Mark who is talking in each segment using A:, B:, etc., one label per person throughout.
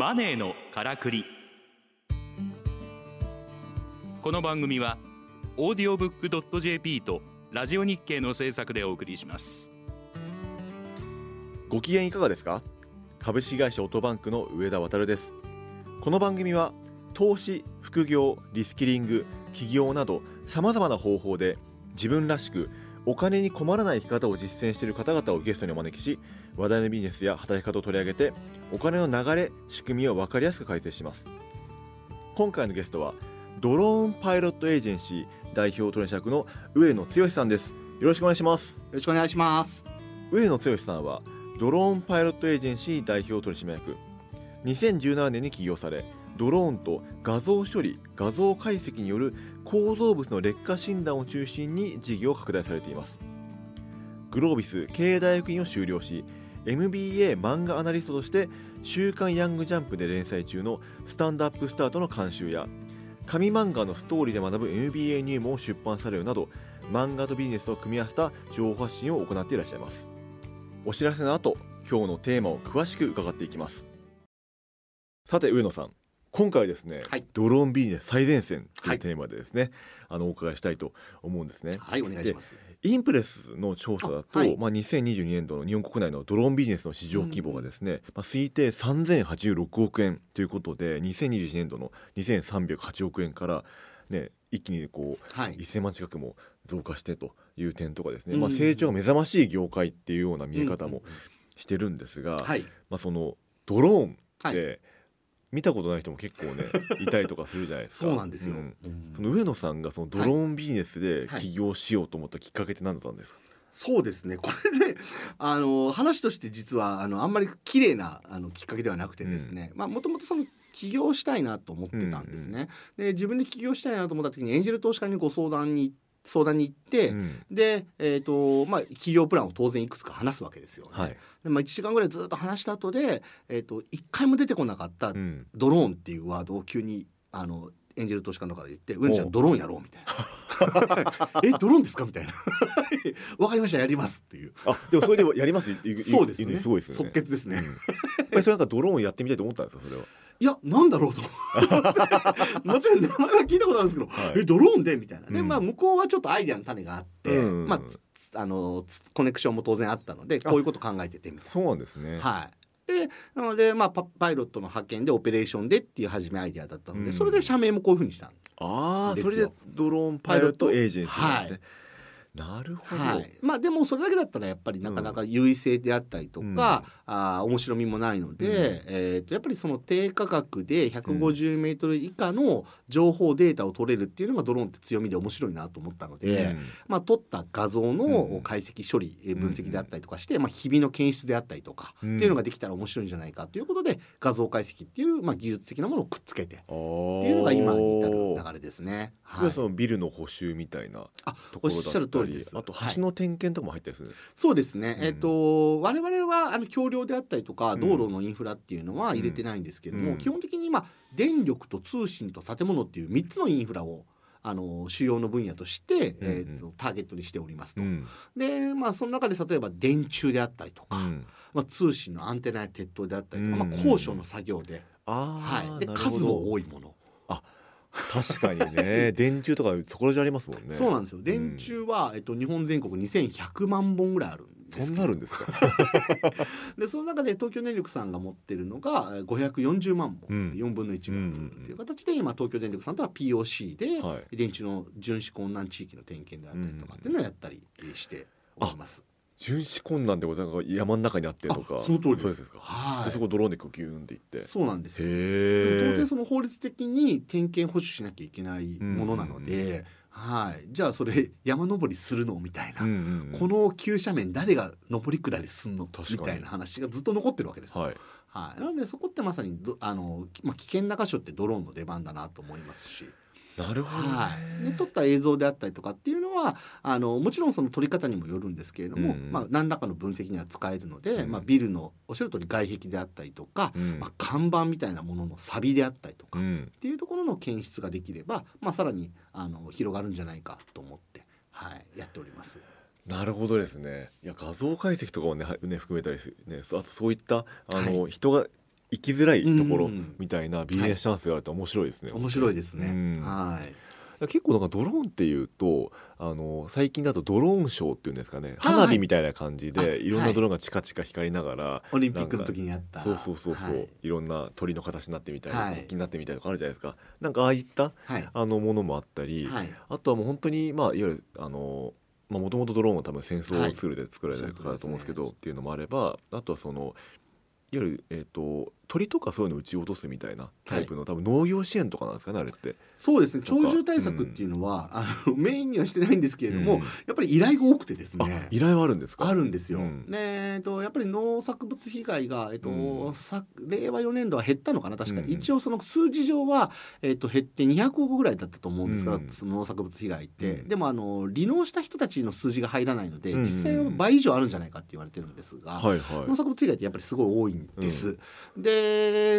A: マネーのからくり。この番組はオーディオブックドット JP とラジオ日経の制作でお送りします。
B: ご機嫌いかがですか？株式会社オートバンクの上田渉です。この番組は投資副業リスキリング起業などさまざまな方法で自分らしくお金に困らない生き方を実践している方々をゲストにお招きし話題のビジネスや働き方を取り上げてお金の流れ仕組みを分かりやすく解説します。今回のゲストはドローンパイロットエージェンシー代表取締役の上野剛さんです。よろしくお願いします。
C: よろしくお願いします。
B: 上野剛さんはドローンパイロットエージェンシー代表取締役。2017年に起業されドローンと画像処理画像解析による構造物の劣化診断を中心に事業を拡大されています。グロービス経営大学院を修了し MBA 漫画アナリストとして「週刊ヤングジャンプ」で連載中の「スタンドアップスタート」の監修や紙漫画のストーリーで学ぶ MBA 入門を出版されるなど漫画とビジネスを組み合わせた情報発信を行っていらっしゃいます。お知らせの後今日のテーマを詳しく伺っていきます。さて上野さん。今回ですね、
C: はい。
B: ドローンビジネス最前線と
C: はいいう
B: テーマでですね、あのお伺いしたいと思うんですね。
C: はい、お願いします。
B: インプレスの調査だと、
C: あはい。
B: まあ、2022年度の日本国内のドローンビジネスの市場規模がですね、まあ、推定3086億円ということで2021年度の2308億円から、ね、一気にこう
C: はい。
B: 1000万近くも増加してという点とかですね、
C: うん。
B: まあ、成長が目覚ましい業界っていうような見え方も
C: うん
B: してるんですが、
C: はい。
B: まあ、そのドローン
C: はい。
B: って見たことない人も結構ね いたりとかするじゃないですか。
C: そうなんですよ。
B: ん
C: うん
B: その上野さんがそのドローンビジネスで
C: はい
B: 起業しようと思ったきっかけって何だったんですか、
C: そうですね。これね、あの話として実はあのあんまり綺麗なあのきっかけではなくてですね。まあもともとその起業したいなと思ってたんですね。で自分で起業したいなと思った時にエンジェル投資家にご相談に相談に行って。
B: うん。
C: で、えーとまあ、企業プランを当然いくつか話すわけですよね。
B: はい。
C: でまあ、1時間ぐらいずっと話した後で、えー、と1回も出てこなかった
B: うん、
C: ドローンっていうワードを急にあのエンジェル投資家の方が言って「う。んちゃ
B: お
C: んドローンやろう」みたいな「えドローンですか?」みたいな「わかりましたやります」っていう。
B: あでもそれでやります？
C: そうですね。
B: すごいですよね。
C: 即決ですね、
B: うん。やっぱりそれなんかドローンやってみたいと思ったんですかそれは？い
C: やなんだろうと。もちろん名前は聞いたことあるんですけど「
B: はい。
C: えドローンで?」みたいな。で、
B: うん。
C: まあ向こうはちょっとアイデアの種があって、
B: うん。
C: まあつあのつコネクションも当然あったのでこういうこと考えててみたいな。
B: そうなんですね、
C: はい。でなので、まあ、パパイロットの派遣でオペレーションでっていう初めアイデアだったので、
B: うん。
C: それで社名もこういうふうにしたん
B: ああ
C: ですよ。
B: それでドローンパイロットエージェンシーなんですね、
C: はい
B: なるほど、
C: はい、まあでもそれだけだったらやっぱりなかなか優位性であったりとか、あー面白みもないので、えー、とやっぱりその低価格で150メートル以下の情報データを取れるっていうのがドローンって強みで面白いなと思ったので、
B: うん。
C: まあ、撮った画像
B: うん。
C: の解析処理、えー分析であったりとかして、まあ、ひびの検出であったりとか、
B: うん。
C: っていうのができたら面白いんじゃないかということで画像解析っていう、まあ、技術的なものをくっつけてっていうのが今に至る流れですね。
B: 要はそのビルの補修みたいな
C: あ
B: ところだ
C: おっしゃる
B: ったり
C: 通りです。
B: あと
C: はい。
B: 橋の点検とかも入ったりする。んですか、
C: そうですね、
B: うん。
C: えっ、と我々はあの橋梁であったりとか
B: うん。
C: 道路のインフラっていうのは入れてないんですけども、
B: うん。
C: 基本的にまあ電力と通信と建物っていう3つのインフラをあの主要の分野として、
B: うん
C: えーとターゲットにしておりますと。
B: うん。
C: でまあその中で例えば電柱であったりとか、
B: うん。
C: まあ、通信のアンテナや鉄塔であったりとか、
B: うん。
C: まあ、高所の作業で,、はい、で数も多いもの。
B: 確かにね。電柱とかそこら中ありますもんね。
C: そうなんですよ。電柱は、えっと、日本全国2100万本ぐらいあるんです
B: そんなあるんですか？
C: でその中で東京電力さんが持ってるのがえー540万本、
B: うん。
C: 4分の1
B: うん
C: 分という形で今東京電力さんとは POC で、
B: はい。
C: 電池の巡視困難地域の点検であったりとかっていうのをやったりえーしております。
B: 巡視困難ってことは山の中にあってとか。
C: あその通りです。
B: そうですか、
C: はい。
B: でそこドローンでこうギューンっていって。
C: そうなんです当然その法律的に点検保守しなきゃいけないものなので、はい、じゃあそれ山登りするのみたいな、この急斜面誰が登り下りすんの？みたいな話がずっと残ってるわけですよ。
B: はい。
C: はい、なのでそこってまさにどあの、まあ、危険な箇所ってドローンの出番だなと思いますし、
B: なるほどね、
C: はい、で撮った映像であったりとかっていうのはあのもちろんその撮り方にもよるんですけれども、
B: うん
C: まあ、何らかの分析には使えるので、
B: うん。
C: まあ、ビルのおっしゃる通り外壁であったりとか、
B: うん。
C: まあ、看板みたいなものの錆であったりとか、っ
B: うん。
C: ていうところの検出ができれば、まあ、さらにあの広がるんじゃないかと思って、はい、やっております。
B: なるほどですね。いや画像解析とかをねはね含めたりすねそあとそういったあの、人が行きづらいところ
C: うん。
B: みたいなビジネスチャンスがあると面白いですね。
C: 面白いですね、
B: うん。
C: はい。
B: 結構なんかドローンっていうとあの最近だとドローンショーっていうんですかね。
C: はい。
B: 花火みたいな感じで、
C: あ
B: い、ろんなドローンがチカチカ光りながら、
C: オリンピックの時にあった。
B: そうそうそうそう、
C: はい。
B: い、ろんな鳥の形になってみたり、
C: はい。
B: 国旗になってみたりとかあるじゃないですか。なんかああいった
C: はい。
B: あのものもあったり、
C: はい。
B: あとはもう本当にまあいわゆるあのもともとドローンは多分戦争ツールで作られたりとかだと思うんですけど、っていうのもあればあとはそのいわゆる、えー、と鳥とかそういうのを撃ち落とすみたいなタイプの、多分農業支援とかなんですかねあれって。
C: そうですね。鳥獣対策っていうのは、あのメインにはしてないんですけれども、
B: うん。
C: やっぱり依頼が多くてです
B: あ
C: ね
B: 依頼はあるんですか？
C: あるんですよ。
B: うん。
C: でえっとやっぱり農作物被害が、えっと
B: うん。
C: さ令和4年度は減ったのかな確か、
B: うん
C: 一応その数字上は、えっと減って200億ぐらいだったと思うんですが、
B: うん
C: その農作物被害って、
B: うん。
C: でもあの離農した人たちの数字が入らないので、
B: うん
C: 実際は倍以上あるんじゃないかって言われてるんですが。
B: はいはい。
C: 農作物被害ってやっぱりすごい多いんです。で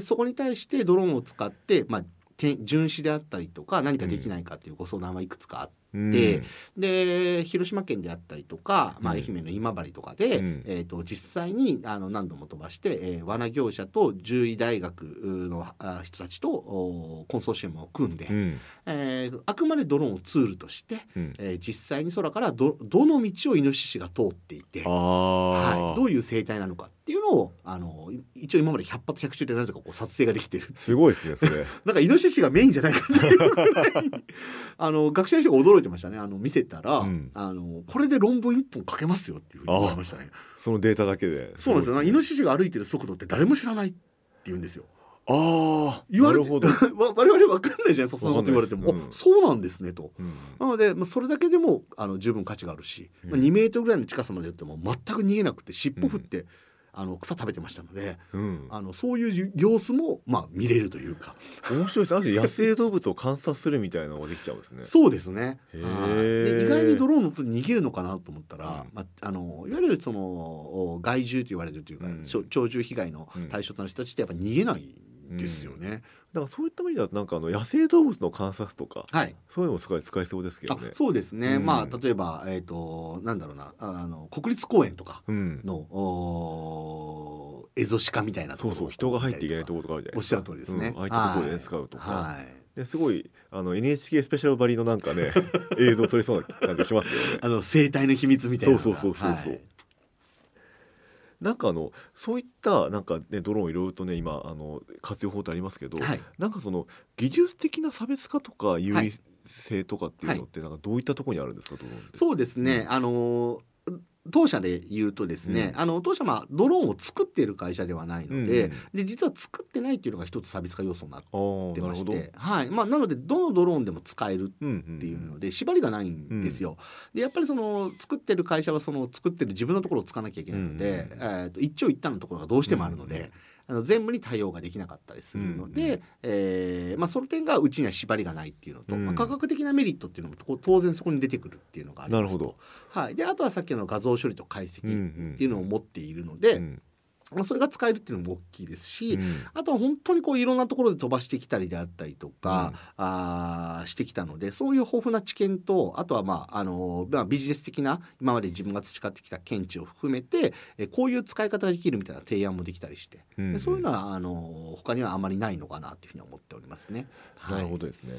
C: そこに対してドローンを使って、まあ、て巡視であったりとか何かできないかっていうご相談はいくつかあって。
B: うん
C: でで広島県であったりとか、まあ、
B: うん
C: 愛媛の今治とかで、
B: うん
C: えー、と実際にあの何度も飛ばして、えー、罠業者と獣医大学のあ人たちとおコンソーシアムを組んで、
B: うん
C: えーあくまでドローンをツールとして、
B: うん
C: えー実際に空からどどの道をイノシシが通っていて。
B: あ
C: はい、
B: ー
C: どういう生態なのかっていうのをあのい一応今まで100発100中でなぜかこう撮影ができてる。
B: すごいですねそれ。
C: なんかイノシシがメインじゃないかっていうぐらい。あの学者の人が驚いてましたね。あの見せたら、
B: うん。
C: あのこれで論文一本書けますよっていうふうに言われましたね。
B: そのデータだけで。
C: そうなんですよ、イノシシが歩いてる速度って誰も知らないって言うんですよ。
B: ああ
C: 言われて
B: なるほど、
C: わ我々わかんないじゃないですかそんなこと言われても、
B: わかん。
C: そうなんですねと。
B: うん。
C: なので、まあ、それだけでもあの十分価値があるし、まあ、
B: うん。
C: 2メートルぐらいの近さまでやっても全く逃げなくて尻尾振って、あの草食べてましたので
B: うん、
C: あのそういう様子も、まあ、見れるというか。
B: 面白いです。野生動物を観察するみたいなのができちゃうんですね。
C: そうですね。で意外にドローン乗って逃げるのかなと思ったら、
B: うん。
C: まあ、あのいわゆるそのお害獣と言われるというか、
B: うん。
C: 鳥獣被害の対象となる人たちってやっぱ逃げないんですよね。
B: だからそういった意味ではなんかあの野生動物の観察とか
C: はい。
B: そういうのもすごい使えそうですけど
C: あ
B: ね
C: そうですね、
B: うん。
C: まあ例えば、えー、となんだろうな。あの国立公園とか
B: うん
C: エゾシカみたいなところ
B: そうそう人が入っていけないところとかあるじゃないですか。
C: おっしゃる通りですね。
B: うんああいったところで使うとか、
C: はい
B: ですごいあの NHK スペシャルバリのなんかね 映像撮れそうな感じがしますけどね。
C: あの生態の秘密みたいな
B: そうそうそうそうそう。
C: はい。
B: なんかあのそういったなんかねドローンいろいろとね今あの活用法ってありますけど、
C: はい。
B: なんかその技術的な差別化とか優位性とかっていうのってなんかどういったところにあるんですかドローンって。
C: そうですね、あの当社で言うとですね、あの当社はまあドローンを作っている会社ではないので,、
B: うん
C: で実は作ってないっていうのが一つ差別化要素になってまし。てはいまあ、なのでどのドローンでも使える
B: うんうん
C: っていうので縛りがないんですよ。でやっぱりその作ってる会社はその作ってる自分のところを使わなきゃいけないので、
B: うん
C: えー、と一長一短のところがどうしてもあるので。あの全部に対応ができなかったりするので、
B: うん
C: えーまあ、その点がうちには縛りがないっていうのと、
B: うん。
C: まあ、価格的なメリットっていうのもと当然そこに出てくるっていうのがありますと。
B: なるほど。
C: はい、であとはさっきの画像処理と解析
B: うんうん
C: っていうのを持っているので、
B: うん
C: まあ、それが使えるっていうのも大きいですし、
B: うん。
C: あとは本当にこういろんなところで飛ばしてきたりであったりとか、
B: うん。
C: あーしてきたのでそういう豊富な知見とあとはまああの、まあ、ビジネス的な今まで自分が培ってきた見地を含めてえこういう使い方ができるみたいな提案もできたりして、
B: うん
C: でそういうのはあの他にはあまりないのかなというふうに思っておりますね。
B: なるほどですね。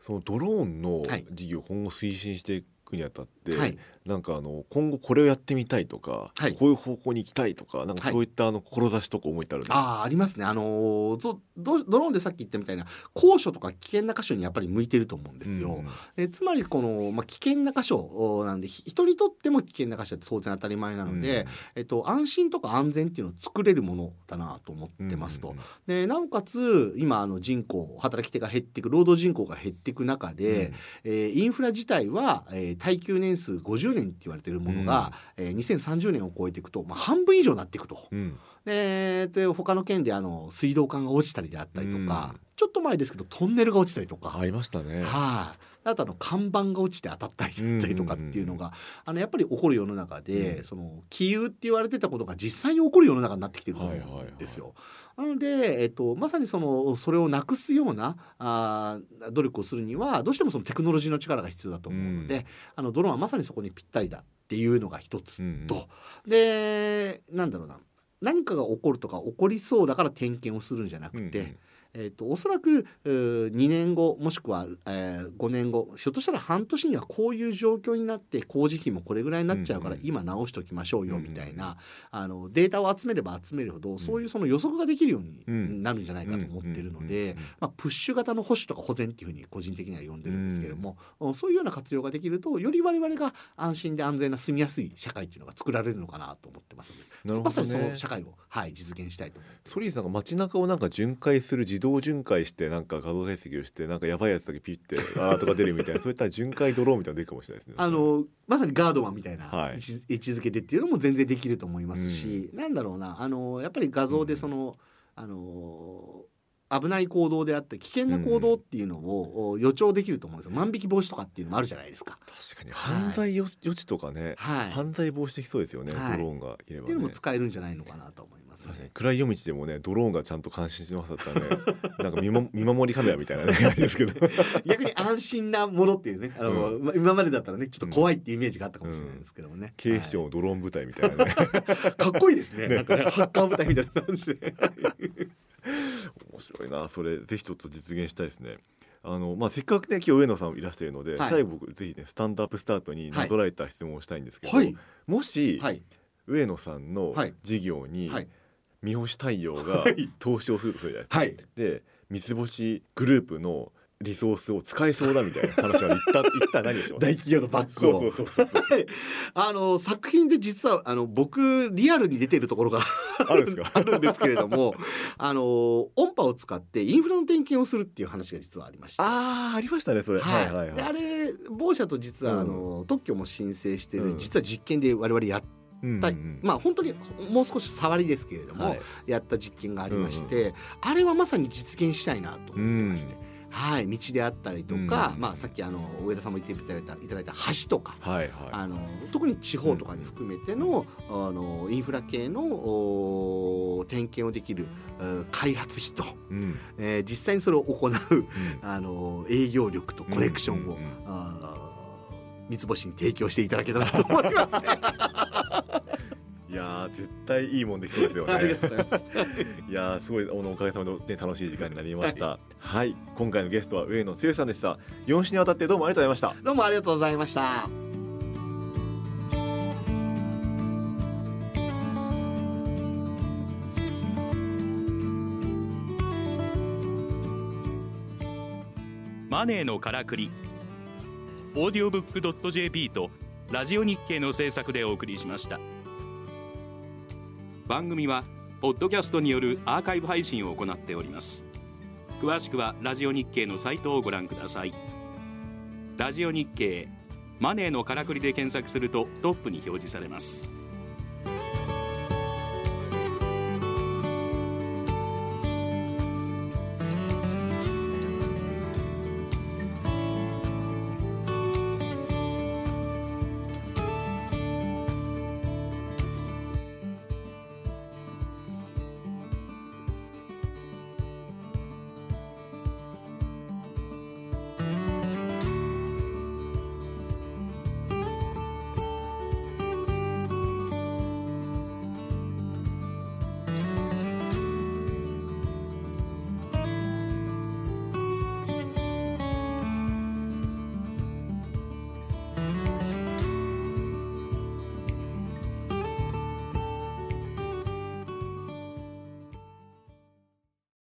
B: そのドローンの
C: はい。
B: 事業を今後推進していくにあたって、
C: はい
B: なんかあの今後これをやってみたいとか、
C: はい
B: こういう方向に行きたいとか、なんか
C: はい
B: そういったあの志とか思いってあるんですか？
C: ああありますね。あのーぞドドローンでさっき言ったみたいな高所とか危険な箇所にやっぱり向いてると思うんですよ。
B: うん
C: でつまりこの、まあ、危険な箇所おなんでひ人にとっても危険な箇所って当然当たり前なので、えっと、安心とか安全っていうのを作れるものだなと思ってますと。
B: うん
C: でなおかつ今あの人口働き手が減っていく労働人口が減っていく中で、えーインフラ自体は、えー耐久年数50年って言われているものが、えー2030年を超えていくと、まあ、半分以上になっていくと。
B: うん。うん
C: でで他の県であの水道管が落ちたりであったりとか、
B: うん。
C: ちょっと前ですけどトンネルが落ちたりとか、
B: ありましたね。
C: はい、あとあの看板が落ちて当たったりだったりとかっていうのが、あのやっぱり起こる世の中で、
B: うん。
C: その気憂って言われてたことが実際に起こる世の中になってきてるんですよ。なので、えっと、まさにそのそれをなくすようなあー努力をするにはどうしてもそのテクノロジーの力が必要だと思うので、
B: うん。
C: あのドローンはまさにそこにぴったりだっていうのが一つと、
B: うん
C: でなんだろうな。何かが起こるとか起こりそうだから点検をするんじゃなくて、
B: うんうん
C: えー、とおそらくうー2年後もしくは、えー5年後ひょっとしたら半年にはこういう状況になって工事費もこれぐらいになっちゃうから
B: うんうん
C: 今直しておきましょうよ
B: うんうん
C: みたいなあのデータを集めれば集めるほどそういうその予測ができるように
B: うん
C: なるんじゃないかと思ってるの
B: うんうんうん
C: でまあプッシュ型の保守とか保全っていうふうに個人的には呼んでるんですけれどもそういうような活用ができるとより我々が安心で安全な住みやすい社会っていうのが作られるのかなと思ってますのでまさにその社会を、はい、実現したいと思います。
B: ソリーさんが街中をなんか巡回する自動巡回してなんか画像解析をしてなんかやばいやつだけピッてアラートが出るみたいなそういった巡回ドローンみたいなの出るかもしれないですね。
C: あのまさにガードマンみたいな
B: はい。
C: 位置,、づけでっていうのも全然できると思いますし、なんだろうなあのやっぱり画像でその、あの危ない行動であって危険な行動っていうのを、お予兆できると思うんですよ。万引き防止とかっていうのもあるじゃないですか。
B: 確かに。犯罪予予知とかね、
C: はい、っ
B: 犯罪防止できそうですよね、
C: はい。
B: ドローンがいればね。
C: ていうのも使えるんじゃないのかなと思います、
B: 確かに。
C: ね。
B: 暗い夜道でもねドローンがちゃんと監視してますだったらね なんか見,、ま、見守りカメラみたいなねですけど。
C: 逆に安心なものっていうねあの、ま今までだったらねちょっと怖いっていうイメージがあったかもしれないですけどもね。
B: 警視庁のドローン部隊みたいなね、
C: はい。かっこいいですね。なんかねハッカー部隊みたいな感じで。
B: 面白いなそれ。ぜひちょっと実現したいですね。あのまあせっかくね今日上野さんいらしているので、
C: はい。
B: 最後僕ぜひねスタンドアップスタートになぞらえた質問をしたいんですけど、
C: はい。
B: もし、
C: はい。
B: 上野さんの
C: はい。
B: 事業に
C: はい
B: 三星太陽が
C: はい。
B: 投資をするとするじゃないですか、
C: はい。
B: で三つ星グループのリソースを使えそうだみたいな話は言った言ったら何でしょう
C: 大企業のバッグを。
B: そうそうそうそう
C: はい あの作品で実はあの僕リアルに出てるところが
B: あるんですか？
C: あるんですけれどもあの音波を使ってインフラの点検をするっていう話が実はありまして。
B: ああありましたねそれ、はい、はいはい
C: であれ某社と実は、
B: うん。
C: あの特許も申請してる、
B: うん。
C: 実は実験で我々やっ
B: うん
C: た、
B: うんうん。
C: まあ本当にもう少し触りですけれども、
B: はい。
C: やった実験がありまして、あれはまさに実現したいなと思ってまして、はい道であったりとか、
B: うん
C: まあさっきあの上田さんも言っていただいたいただいた橋とか、
B: はいはい。
C: あの特に地方とかに含めての,、あのインフラ系のお点検をできるうん開発費と、
B: うん。
C: えー実際にそれを行う
B: うん。
C: あの営業力とコネクションを、
B: うんうんうん
C: 三つ星に提供していただけたらと思います。
B: いやー絶対いいもんできそうですよね。
C: ありがとうございます。
B: いやーすごいあのおかげさまで、ね、楽しい時間になりました。はい、今回のゲストは上野剛さんでした。4週にわたってどうもありがとうございました。
C: どうもありがとうございました。
A: マネーのからくり。オーディオブック .jp とラジオ日経の制作でお送りしました番組はポッドキャストによるアーカイブ配信を行っております。詳しくはラジオ日経のサイトをご覧ください。ラジオ日経マネーのからくりで検索するとトップに表示されます。